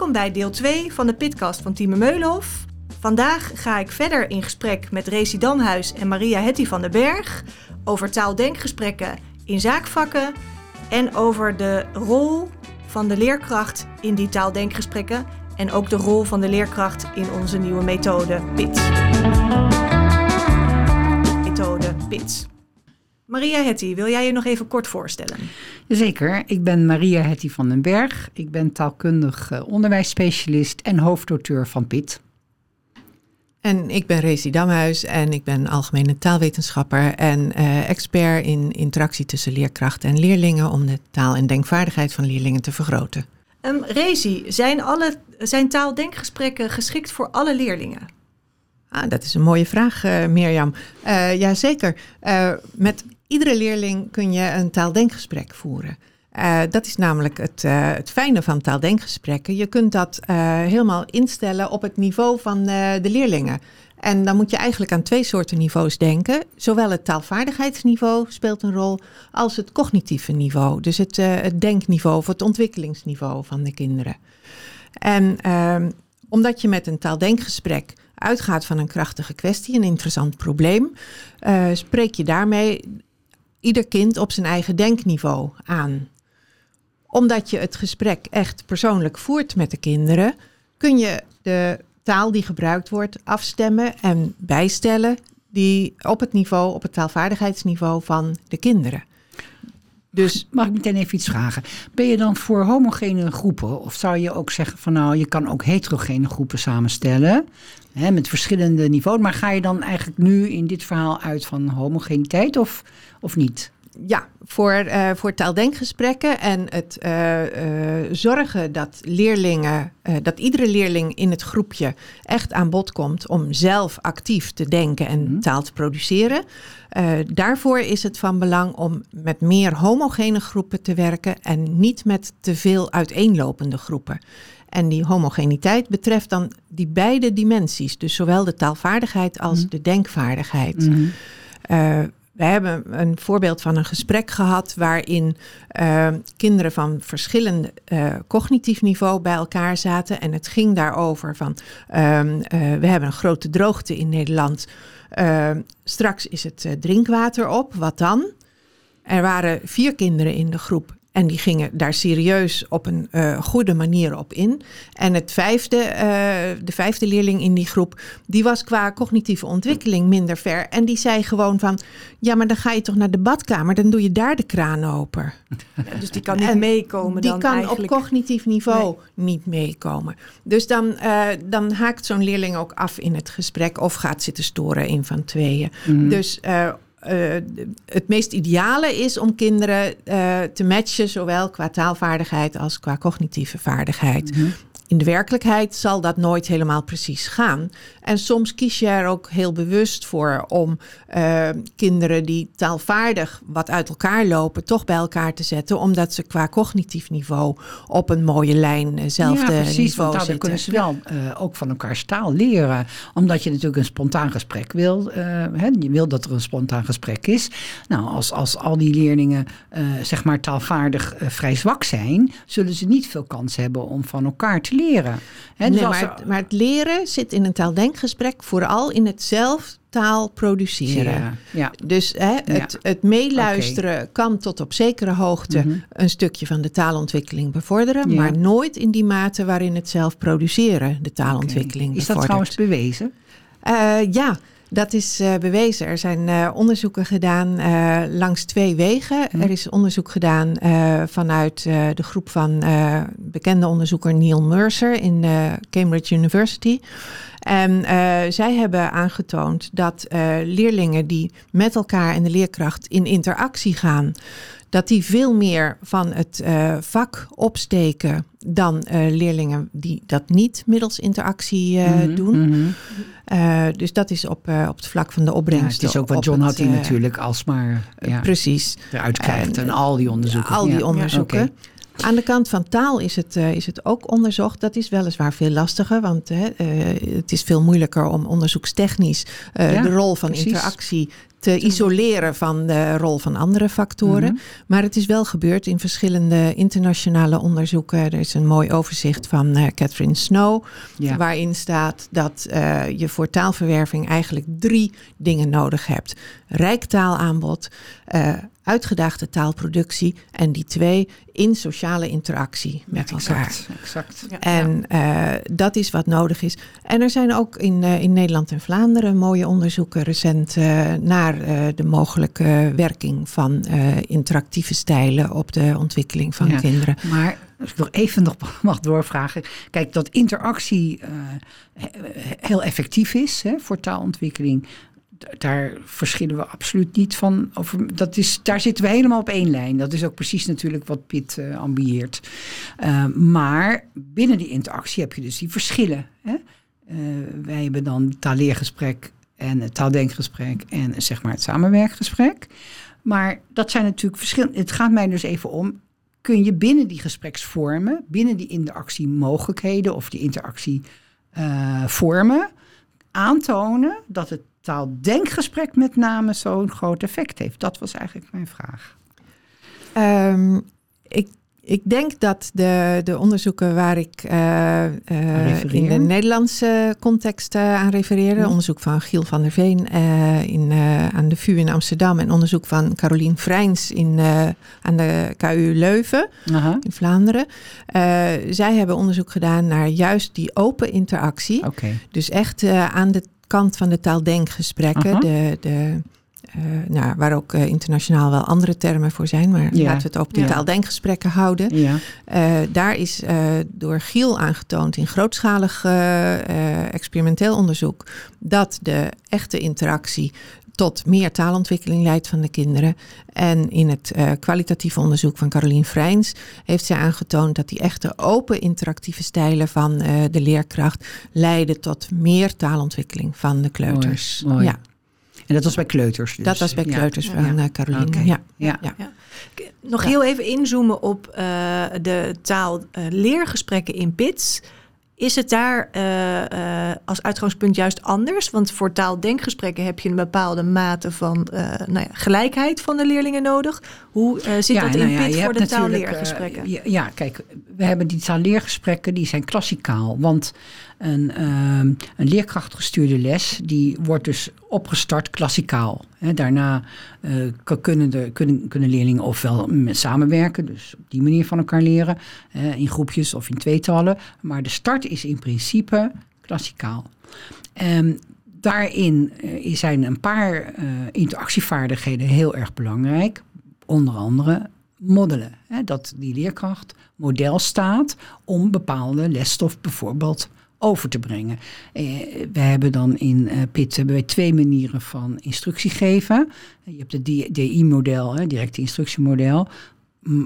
Welkom bij deel 2 van de Pitcast van Tieme Meulenhof. Vandaag ga ik verder in gesprek met Resi Damhuis en Maria Hetty van den Berg over taaldenkgesprekken in zaakvakken en over de rol van de leerkracht in die taaldenkgesprekken en ook de rol van de leerkracht in onze nieuwe methode PIT. Methode PIT. Maria Hetty, wil jij je nog even kort voorstellen? Zeker, ik ben Maria Hetty van den Berg. Ik ben taalkundig eh, onderwijsspecialist en hoofdauteur van PIT. En ik ben Rezi Damhuis en ik ben algemene taalwetenschapper en uh, expert in interactie tussen leerkrachten en leerlingen om de taal- en denkvaardigheid van leerlingen te vergroten. Um, Rezi, zijn, alle, zijn taaldenkgesprekken geschikt voor alle leerlingen? Ah, dat is een mooie vraag, uh, Mirjam. Uh, Jazeker. Uh, met iedere leerling kun je een taaldenkgesprek voeren. Uh, dat is namelijk het, uh, het fijne van taaldenkgesprekken. Je kunt dat uh, helemaal instellen op het niveau van de leerlingen. En dan moet je eigenlijk aan twee soorten niveaus denken. Zowel het taalvaardigheidsniveau speelt een rol als het cognitieve niveau. Dus het, het denkniveau of het ontwikkelingsniveau van de kinderen. En ehm, omdat je met een taaldenkgesprek uitgaat van een krachtige kwestie, een interessant probleem, spreek je daarmee ieder kind op zijn eigen denkniveau aan. Omdat je het gesprek echt persoonlijk voert met de kinderen, kun je de taal die gebruikt wordt afstemmen en bijstellen die op het niveau, op het taalvaardigheidsniveau van de kinderen. Dus mag ik meteen even iets vragen? Ben je dan voor homogene groepen? Of zou je ook zeggen van nou, je kan ook heterogene groepen samenstellen? Hè, met verschillende niveaus. Maar ga je dan eigenlijk nu in dit verhaal uit van homogeniteit of, of niet? Ja, voor, uh, voor taaldenkgesprekken en het uh, uh, zorgen dat leerlingen, dat iedere leerling in het groepje echt aan bod komt om zelf actief te denken en mm. taal te produceren. daarvoor is het van belang om met meer homogene groepen te werken en niet met te veel uiteenlopende groepen. En die homogeniteit betreft dan die beide dimensies, dus zowel de taalvaardigheid als mm. de denkvaardigheid. Mm. We hebben een voorbeeld van een gesprek gehad waarin uh, kinderen van verschillend uh, cognitief niveau bij elkaar zaten. En het ging daarover van, uh, we hebben een grote droogte in Nederland. Ehm, straks is het drinkwater op, wat dan? Er waren vier kinderen in de groep en die gingen daar serieus op een uh, goede manier op in. En het vijfde, uh, de vijfde leerling in die groep, die was qua cognitieve ontwikkeling minder ver. En die zei gewoon van, ja, maar dan ga je toch naar de badkamer, dan doe je daar de kraan open. Ja, dus die kan niet en meekomen die dan kan eigenlijk. op cognitief niveau nee. niet meekomen. Dus dan, uh, dan haakt zo'n leerling ook af in het gesprek of gaat zitten storen in van tweeën. Mm. Dus uh, het meest ideale is om kinderen uh, te matchen, zowel qua taalvaardigheid als qua cognitieve vaardigheid. -hmm. In de werkelijkheid zal dat nooit helemaal precies gaan. En soms kies je er ook heel bewust voor om uh, kinderen die taalvaardig wat uit elkaar lopen, toch bij elkaar te zetten, omdat ze qua cognitief niveau op een mooie lijn hetzelfde ja, precies, niveau want zitten. kunnen ze wel uh, ook van elkaar taal leren. Omdat je natuurlijk een spontaan gesprek wil. Uh, hè, je wil dat er een spontaan gesprek is. Nou, als, als al die leerlingen zeg maar taalvaardig vrij zwak zijn, zullen ze niet veel kans hebben om van elkaar te leren. Hè, nee, dus maar, er... het, maar het leren zit in een taaldenkgesprek vooral in het zelf taal produceren. Ja, ja. Dus het, ja. het meeluisteren okay. kan tot op zekere hoogte mm -hmm. een stukje van de taalontwikkeling bevorderen, maar nooit in die mate waarin het zelf produceren de taalontwikkeling okay. Is bevordert. dat trouwens bewezen? Uh, ja. Dat is uh, bewezen. Er zijn uh, onderzoeken gedaan uh, langs twee wegen. Hm. Er is onderzoek gedaan vanuit de groep van bekende onderzoeker Neil Mercer in Cambridge University. En zij hebben aangetoond dat leerlingen die met elkaar en de leerkracht in interactie gaan, dat die veel meer van het uh, vak opsteken dan leerlingen die dat niet middels interactie mm -hmm, doen. Mm -hmm. dus dat is op, op het vlak van de opbrengst. Ja, het is ook wat John Hattie natuurlijk alsmaar ja, precies. eruit krijgt en al die onderzoeken. Al die onderzoeken. Ja, okay. Aan de kant van taal is het, uh, is het ook onderzocht. Dat is weliswaar veel lastiger, want uh, het is veel moeilijker om onderzoekstechnisch ja, de rol van precies. interactie te isoleren van de rol van andere factoren. Mhm. Maar het is wel gebeurd in verschillende internationale onderzoeken. Er is een mooi overzicht van uh, Catherine Snow, waarin staat dat uh, je voor taalverwerving eigenlijk drie dingen nodig hebt: rijk taalaanbod, uh, uitgedaagde taalproductie en die twee in sociale interactie met ja, elkaar. Exact, exact. Ja, en uh, dat is wat nodig is. En er zijn ook in, uh, in Nederland en Vlaanderen mooie onderzoeken recent uh, naar de mogelijke werking van interactieve stijlen op de ontwikkeling van kinderen. Maar als ik nog even nog mag doorvragen. Kijk, dat interactie heel effectief is hè, voor taalontwikkeling daar verschillen we absoluut niet van. Over, dat is, daar zitten we helemaal op één lijn. Dat is ook precies natuurlijk wat Pitt uh, ambieert. Uh, maar binnen die interactie heb je dus die verschillen. Hè? Uh, wij hebben dan taalleergesprek en het taaldenkgesprek en zeg maar het samenwerkgesprek. Maar dat zijn natuurlijk verschillende. Het gaat mij dus even om. Kun je binnen die gespreksvormen, binnen die interactie mogelijkheden of die interactie vormen, aantonen dat het taaldenkgesprek met name zo'n groot effect heeft? Dat was eigenlijk mijn vraag. Um, ik, ik denk dat de, de onderzoeken waar ik uh, uh, in de Nederlandse context uh, aan refereerde, onderzoek van Giel van der Veen in, aan de VU in Amsterdam en onderzoek van Carolien Vrijns in, aan de KU Leuven -huh. in Vlaanderen. zij hebben onderzoek gedaan naar juist die open interactie. Okay. Dus echt aan de kant van de taaldenkgesprekken. De, de, uh, nou, waar ook uh, internationaal wel andere termen voor zijn, maar ja. laten we het op de ja. taaldenkgesprekken houden. Ja. Uh, daar is door Giel aangetoond in grootschalig experimenteel onderzoek dat de echte interactie tot meer taalontwikkeling leidt van de kinderen. En in het uh, kwalitatieve onderzoek van Carolien Vrijns heeft zij aangetoond dat die echte open interactieve stijlen van uh, de leerkracht leiden tot meer taalontwikkeling van de kleuters. Mooi, mooi. Ja. En dat was bij kleuters dus. Dat was bij kleuters ja. van uh, Carolien. Okay. Ja. Ja. Ja. Nog heel even inzoomen op de taalleergesprekken in PITS. Is het daar uh, uh, als uitgangspunt juist anders? Want voor taaldenkgesprekken heb je een bepaalde mate van uh, nou ja, gelijkheid van de leerlingen nodig. Hoe zit ja, dat in nou ja, PIT voor de taalleergesprekken? Ja, ja, kijk, we hebben die taalleergesprekken, die zijn klassikaal. Want een, um, een leerkrachtgestuurde les, die wordt dus opgestart klassikaal. Daarna uh, kunnen, de, kunnen, kunnen leerlingen ofwel met samenwerken, dus op die manier van elkaar leren, in groepjes of in tweetallen. Maar de start is in principe klassikaal. Um, daarin uh, zijn een paar interactievaardigheden heel erg belangrijk. Onder andere moddelen. Hè, dat die leerkracht model staat om bepaalde lesstof bijvoorbeeld over te brengen. Eh, we hebben dan in uh, PIT hebben wij twee manieren van instructie geven. Je hebt het DI-model, direct instructiemodel.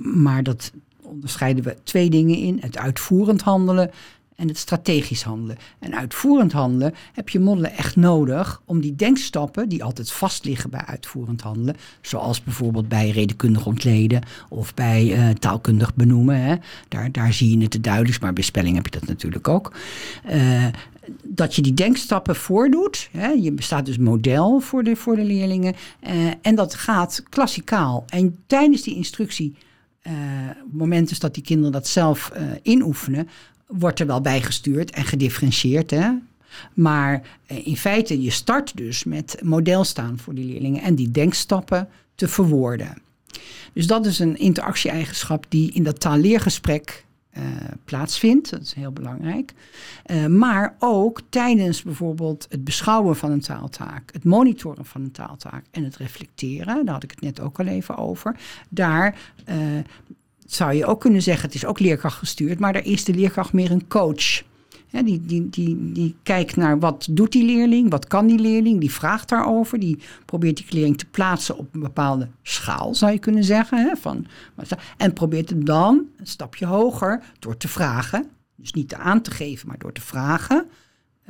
Maar dat onderscheiden we twee dingen in. Het uitvoerend handelen en het strategisch handelen. En uitvoerend handelen heb je modellen echt nodig om die denkstappen die altijd vast liggen bij uitvoerend handelen, zoals bijvoorbeeld bij redenkundig ontleden of bij uh, taalkundig benoemen. Hè. Daar, daar zie je het het duidelijkst, maar bij spelling heb je dat natuurlijk ook. Uh, dat je die denkstappen voordoet. Hè. Je bestaat dus model voor de, voor de leerlingen. Uh, en dat gaat klassikaal. En tijdens die instructie, uh, dat die kinderen dat zelf inoefenen, wordt er wel bijgestuurd en gedifferentieerd. Hè? Maar in feite, je start dus met model staan voor die leerlingen en die denkstappen te verwoorden. Dus dat is een interactie-eigenschap die in dat taalleergesprek uh, plaatsvindt. Dat is heel belangrijk. Uh, maar ook tijdens bijvoorbeeld het beschouwen van een taaltaak, het monitoren van een taaltaak en het reflecteren, daar had ik het net ook al even over. Daar zou je ook kunnen zeggen, het is ook leerkracht gestuurd, maar daar is de leerkracht meer een coach. Die, die, die, die kijkt naar wat doet die leerling, wat kan die leerling, die vraagt daarover, die probeert die leerling te plaatsen op een bepaalde schaal, zou je kunnen zeggen. He, van, en probeert hem dan een stapje hoger door te vragen, dus niet aan te geven, maar door te vragen,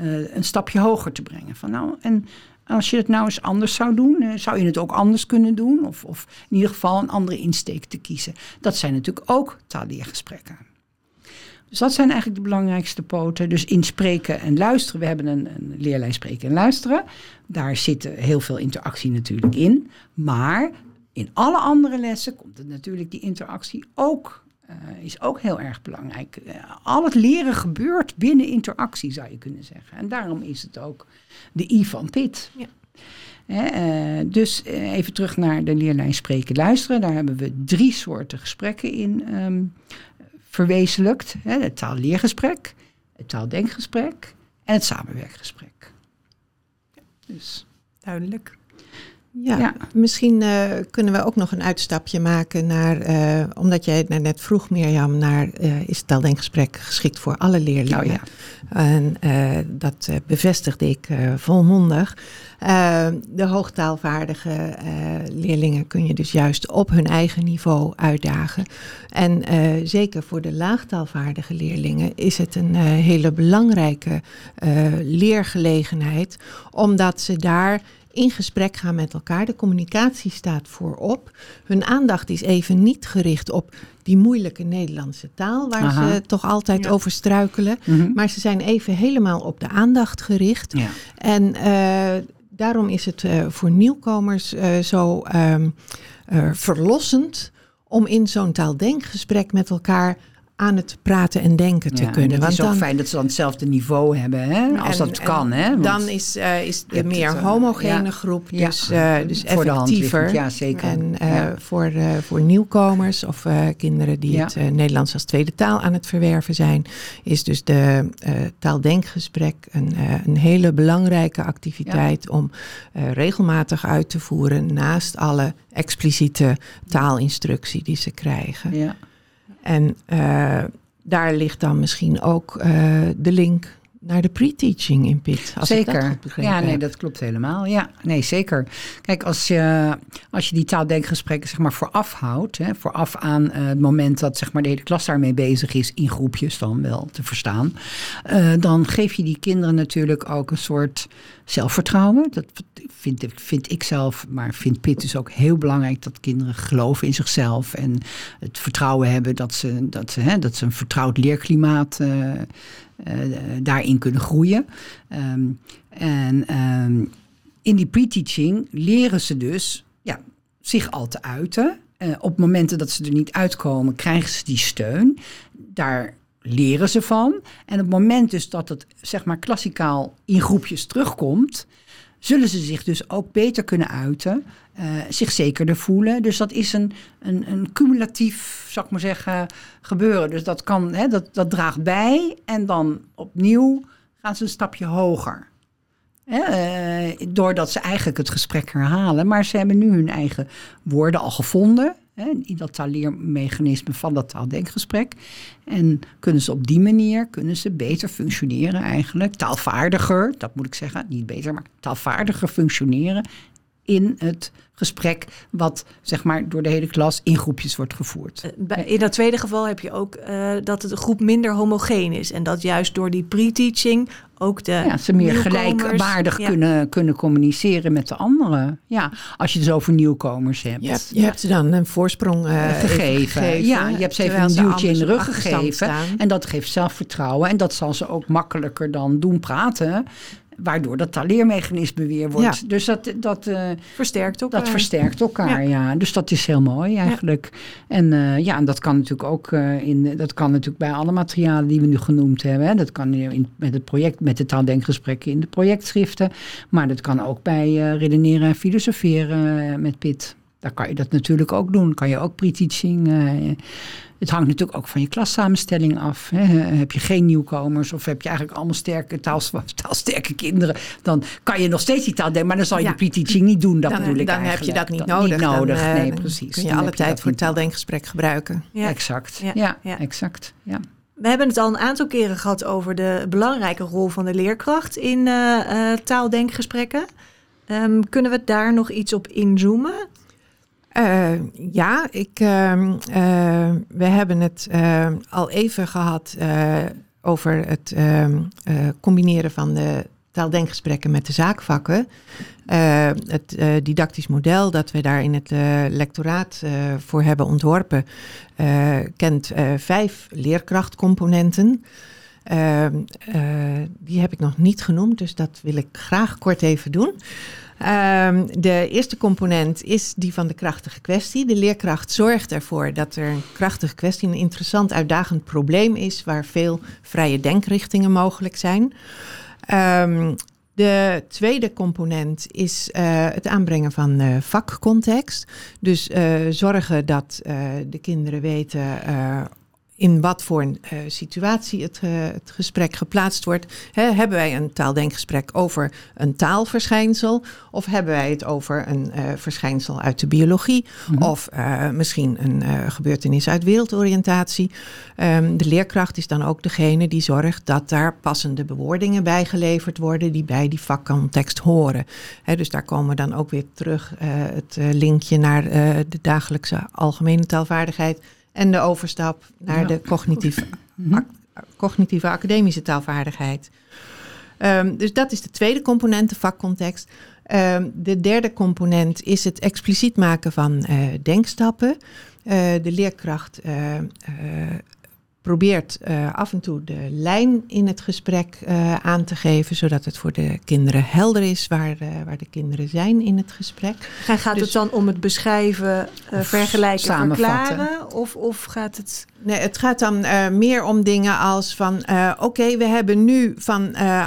uh, een stapje hoger te brengen. Van nou, en als je het nou eens anders zou doen? Eh, zou je het ook anders kunnen doen? Of, of in ieder geval een andere insteek te kiezen? Dat zijn natuurlijk ook taalleergesprekken. Dus dat zijn eigenlijk de belangrijkste poten. Dus inspreken en luisteren. We hebben een, een leerlijn spreken en luisteren. Daar zit heel veel interactie natuurlijk in. Maar in alle andere lessen komt het natuurlijk die interactie ook, uh, is ook heel erg belangrijk. Uh, al het leren gebeurt binnen interactie, zou je kunnen zeggen. En daarom is het ook de I van Pit. Ja. uh, dus even terug naar de leerlijn spreken luisteren. Daar hebben we drie soorten gesprekken in um, verwezenlijkt. Hè, het taalleergesprek, het taaldenkgesprek en het samenwerkgesprek. Dus duidelijk. Ja, misschien uh, kunnen we ook nog een uitstapje maken naar, uh, omdat jij het net vroeg, Mirjam, naar uh, is het taaldenkgesprek geschikt voor alle leerlingen? Oh, ja. En dat bevestigde ik volmondig. de hoogtaalvaardige leerlingen kun je dus juist op hun eigen niveau uitdagen. En zeker voor de laagtaalvaardige leerlingen is het een hele belangrijke leergelegenheid, omdat ze daar in gesprek gaan met elkaar. De communicatie staat voorop. Hun aandacht is even niet gericht op die moeilijke Nederlandse taal, waar ze toch altijd over struikelen. Mhm. Maar ze zijn even helemaal op de aandacht gericht. Ja. En uh, daarom is het uh, voor nieuwkomers uh, zo um, verlossend om in zo'n taaldenkgesprek met elkaar aan het praten en denken te kunnen. Het is ook fijn dat ze dan hetzelfde niveau hebben, hè? als dat kan. Hè? Dan is, uh, is de meer het, uh, homogene ja. groep dus, uh, dus voor effectiever. ja, zeker. En voor, voor nieuwkomers of kinderen die het Nederlands als tweede taal aan het verwerven zijn, is dus de taaldenkgesprek een, een hele belangrijke activiteit om regelmatig uit te voeren naast alle expliciete taalinstructie die ze krijgen. Ja. En uh, daar ligt dan misschien ook uh, de link naar de pre-teaching in PIT. Als zeker. ja, nee, dat klopt helemaal. Ja, nee, zeker. Kijk, als je, als je die taaldenkgesprekken zeg maar vooraf houdt, hè, vooraf aan uh, het moment dat zeg maar, de hele klas daarmee bezig is, in groepjes dan wel te verstaan, uh, dan geef je die kinderen natuurlijk ook een soort zelfvertrouwen. Dat vind, vind ik zelf, maar vindt Pitt dus ook heel belangrijk dat kinderen geloven in zichzelf en het vertrouwen hebben dat ze, dat ze, hè, dat ze een vertrouwd leerklimaat uh, daarin kunnen groeien. Um, en um, in die pre-teaching leren ze dus ja, zich al te uiten. Uh, op momenten dat ze er niet uitkomen, krijgen ze die steun. Daar leren ze van. En op het moment dus dat het zeg maar klassikaal in groepjes terugkomt, zullen ze zich dus ook beter kunnen uiten, uh, zich zekerder voelen. Dus dat is een, een, een cumulatief, zou ik maar zeggen, gebeuren. Dus dat, kan, hè, dat, dat draagt bij en dan opnieuw gaan ze een stapje hoger. Uh, doordat ze eigenlijk het gesprek herhalen. Maar ze hebben nu hun eigen woorden al gevonden. In dat taalleermechanisme van dat taaldenkgesprek. En kunnen ze op die manier kunnen ze beter functioneren eigenlijk. Taalvaardiger, dat moet ik zeggen. Niet beter, maar taalvaardiger functioneren in het gesprek wat zeg maar door de hele klas in groepjes wordt gevoerd. Eh, in dat tweede geval heb je ook uh, dat het groep minder homogeen is en dat juist door die pre-teaching ook de ja, ze meer gelijkwaardig ja. kunnen, kunnen communiceren met de anderen. Ja, als je het dus over nieuwkomers hebt. Je hebt, je hebt ze dan een voorsprong uh, gegeven. gegeven. Ja, je hebt ze even een duwtje in de rug gegeven. Staan. En dat geeft zelfvertrouwen. En dat zal ze ook makkelijker dan doen praten Waardoor dat taleermechanisme weer wordt. Ja. Dus dat, dat, uh, versterkt elkaar. Dat versterkt elkaar, ja. ja. Dus dat is heel mooi eigenlijk. Ja. En uh, ja, en dat kan natuurlijk ook uh, in, dat kan natuurlijk bij alle materialen die we nu genoemd hebben. Hè. Dat kan in, met het project, met de taaldenkgesprekken in de projectschriften. Maar dat kan ook bij redeneren en filosoferen met PIT. Daar kan je dat natuurlijk ook doen. Kan je ook pre-teaching het hangt natuurlijk ook van je klassamenstelling af. Hè. Heb je geen nieuwkomers of heb je eigenlijk allemaal sterke, taal, taalsterke kinderen, dan kan je nog steeds die taal denken, maar dan zal je ja. de pre-teaching niet doen. Dat dan, bedoel ik dan heb je dat niet nodig. Niet nodig, dan, nee, precies. Kun je dan alle tijd voor het taaldenkgesprek gebruiken. Ja. Exact, ja, ja. exact, ja. We hebben het al een aantal keren gehad over de belangrijke rol van de leerkracht in uh, uh, taaldenkgesprekken. Um, kunnen we daar nog iets op inzoomen? Uh, ja, ik, uh, uh, we hebben het al even gehad over het ehm, combineren van de taaldenkgesprekken met de zaakvakken. Het didactisch model dat we daar in het lectoraat voor hebben ontworpen, kent vijf leerkrachtcomponenten. die heb ik nog niet genoemd, dus dat wil ik graag kort even doen. Um, de eerste component is die van de krachtige kwestie. De leerkracht zorgt ervoor dat er een krachtige kwestie, een interessant, uitdagend probleem is, waar veel vrije denkrichtingen mogelijk zijn. Um, de tweede component is uh, het aanbrengen van uh, vakcontext. Dus uh, zorgen dat de kinderen weten in wat voor een uh, situatie het, uh, het, gesprek geplaatst wordt. He, hebben wij een taaldenkgesprek over een taalverschijnsel? Of hebben wij het over een uh, verschijnsel uit de biologie? Mm -hmm. Of misschien een gebeurtenis uit wereldoriëntatie? Um, de leerkracht is dan ook degene die zorgt dat daar passende bewoordingen bij geleverd worden die bij die vakcontext horen. He, dus daar komen we dan ook weer terug het linkje naar de dagelijkse algemene taalvaardigheid en de overstap naar ja. de cognitieve, Mhm. ac cognitieve academische taalvaardigheid. Um, dus dat is de tweede component, de vakcontext. Um, de derde component is het expliciet maken van uh, denkstappen. Uh, de leerkracht uh, probeert af en toe de lijn in het gesprek aan te geven, zodat het voor de kinderen helder is waar, waar de kinderen zijn in het gesprek. En gaat Dus- het dan om het beschrijven, vergelijken, verklaren? Of, of gaat het... Nee, het gaat dan meer om dingen als van... Oké, okay, we hebben nu van uh,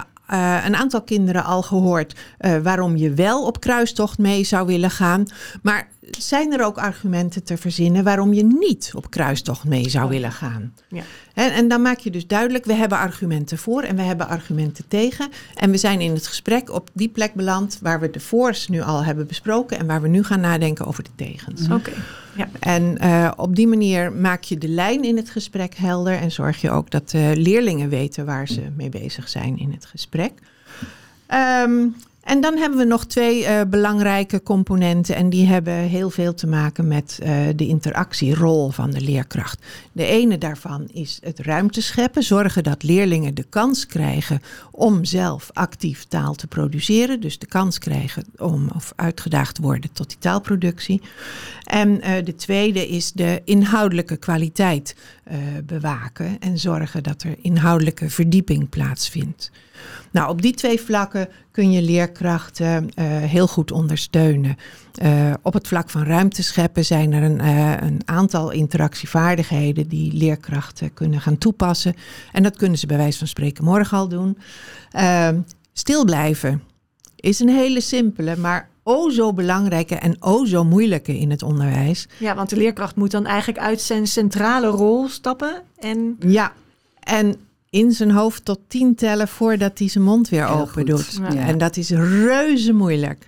een aantal kinderen al gehoord... waarom je wel op kruistocht mee zou willen gaan. Maar zijn er ook argumenten te verzinnen... waarom je niet op kruistocht mee zou willen gaan? Ja. En, en dan maak je dus duidelijk... we hebben argumenten voor en we hebben argumenten tegen. En we zijn in het gesprek op die plek beland... waar we de voors nu al hebben besproken... en waar we nu gaan nadenken over de tegens. Oké, okay. ja. En uh, op die manier maak je de lijn in het gesprek helder en zorg je ook dat uh, leerlingen weten waar ze mee bezig zijn in het gesprek. Um, en dan hebben we nog twee uh, belangrijke componenten en die hebben heel veel te maken met uh, de interactierol van de leerkracht. De ene daarvan is het ruimte scheppen, zorgen dat leerlingen de kans krijgen om zelf actief taal te produceren. Dus de kans krijgen om of uitgedaagd worden tot die taalproductie. En uh, de tweede is de inhoudelijke kwaliteit bewaken en zorgen dat er inhoudelijke verdieping plaatsvindt. Nou, op die twee vlakken kun je leerkrachten uh, heel goed ondersteunen. Uh, op het vlak van ruimte scheppen zijn er een, uh, een, aantal interactievaardigheden die leerkrachten kunnen gaan toepassen. En dat kunnen ze bij wijze van spreken morgen al doen. stil blijven is een hele simpele, maar o zo belangrijke en o zo moeilijke in het onderwijs. Ja, want de leerkracht moet dan eigenlijk uit zijn centrale rol stappen en... Ja, en in zijn hoofd tot tien tellen voordat hij zijn mond weer Heel open goed. doet. Ja. En dat is reuze moeilijk.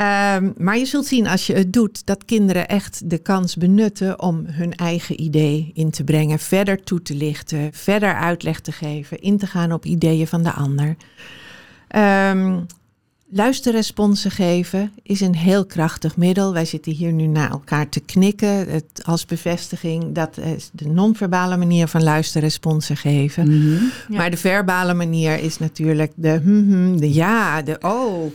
Um, maar je zult zien als je het doet dat kinderen echt de kans benutten om hun eigen idee in te brengen, verder toe te lichten, verder uitleg te geven, in te gaan op ideeën van de ander. Um, Luisterresponsen geven is een heel krachtig middel. Wij zitten hier nu naar elkaar te knikken het, als bevestiging. Dat is de non-verbale manier van luisterresponsen geven. Mhm. Ja. Maar de verbale manier is natuurlijk de hm, de ja, de oh.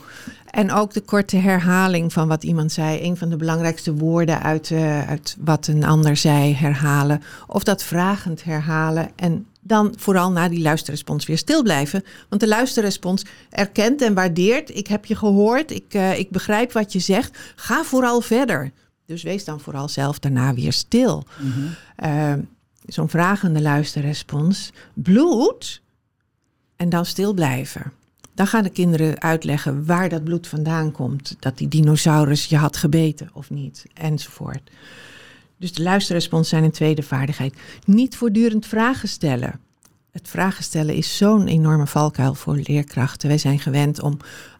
En ook de korte herhaling van wat iemand zei. Een van de belangrijkste woorden uit, uh, uit wat een ander zei herhalen. Of dat vragend herhalen. En dan vooral na die luisterrespons weer stil blijven. Want de luisterrespons erkent en waardeert. Ik heb je gehoord, ik, uh, ik begrijp wat je zegt. Ga vooral verder. Dus wees dan vooral zelf daarna weer stil. Mhm. Uh, Zo'n vragende luisterrespons. Bloed. En dan stil blijven. Dan gaan de kinderen uitleggen waar dat bloed vandaan komt. Dat die dinosaurus je had gebeten of niet. Enzovoort. Dus de luisterrespons zijn een tweede vaardigheid. Niet voortdurend vragen stellen. Het vragen stellen is zo'n enorme valkuil voor leerkrachten. Wij zijn gewend om,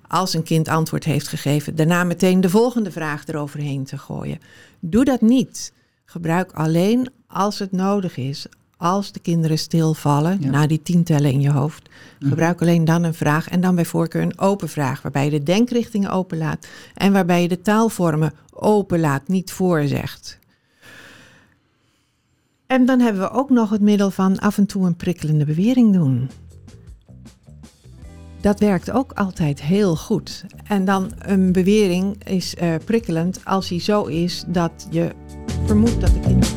als een kind antwoord heeft gegeven, daarna meteen de volgende vraag eroverheen te gooien. Doe dat niet. Gebruik alleen als het nodig is. Als de kinderen stilvallen, Ja. na die tien tellen in je hoofd, gebruik alleen dan een vraag en dan bij voorkeur een open vraag, waarbij je de denkrichtingen openlaat en waarbij je de taalvormen openlaat, niet voorzegt. En dan hebben we ook nog het middel van af en toe een prikkelende bewering doen. Dat werkt ook altijd heel goed. En dan een bewering is uh, prikkelend als hij zo is dat je vermoedt dat het kind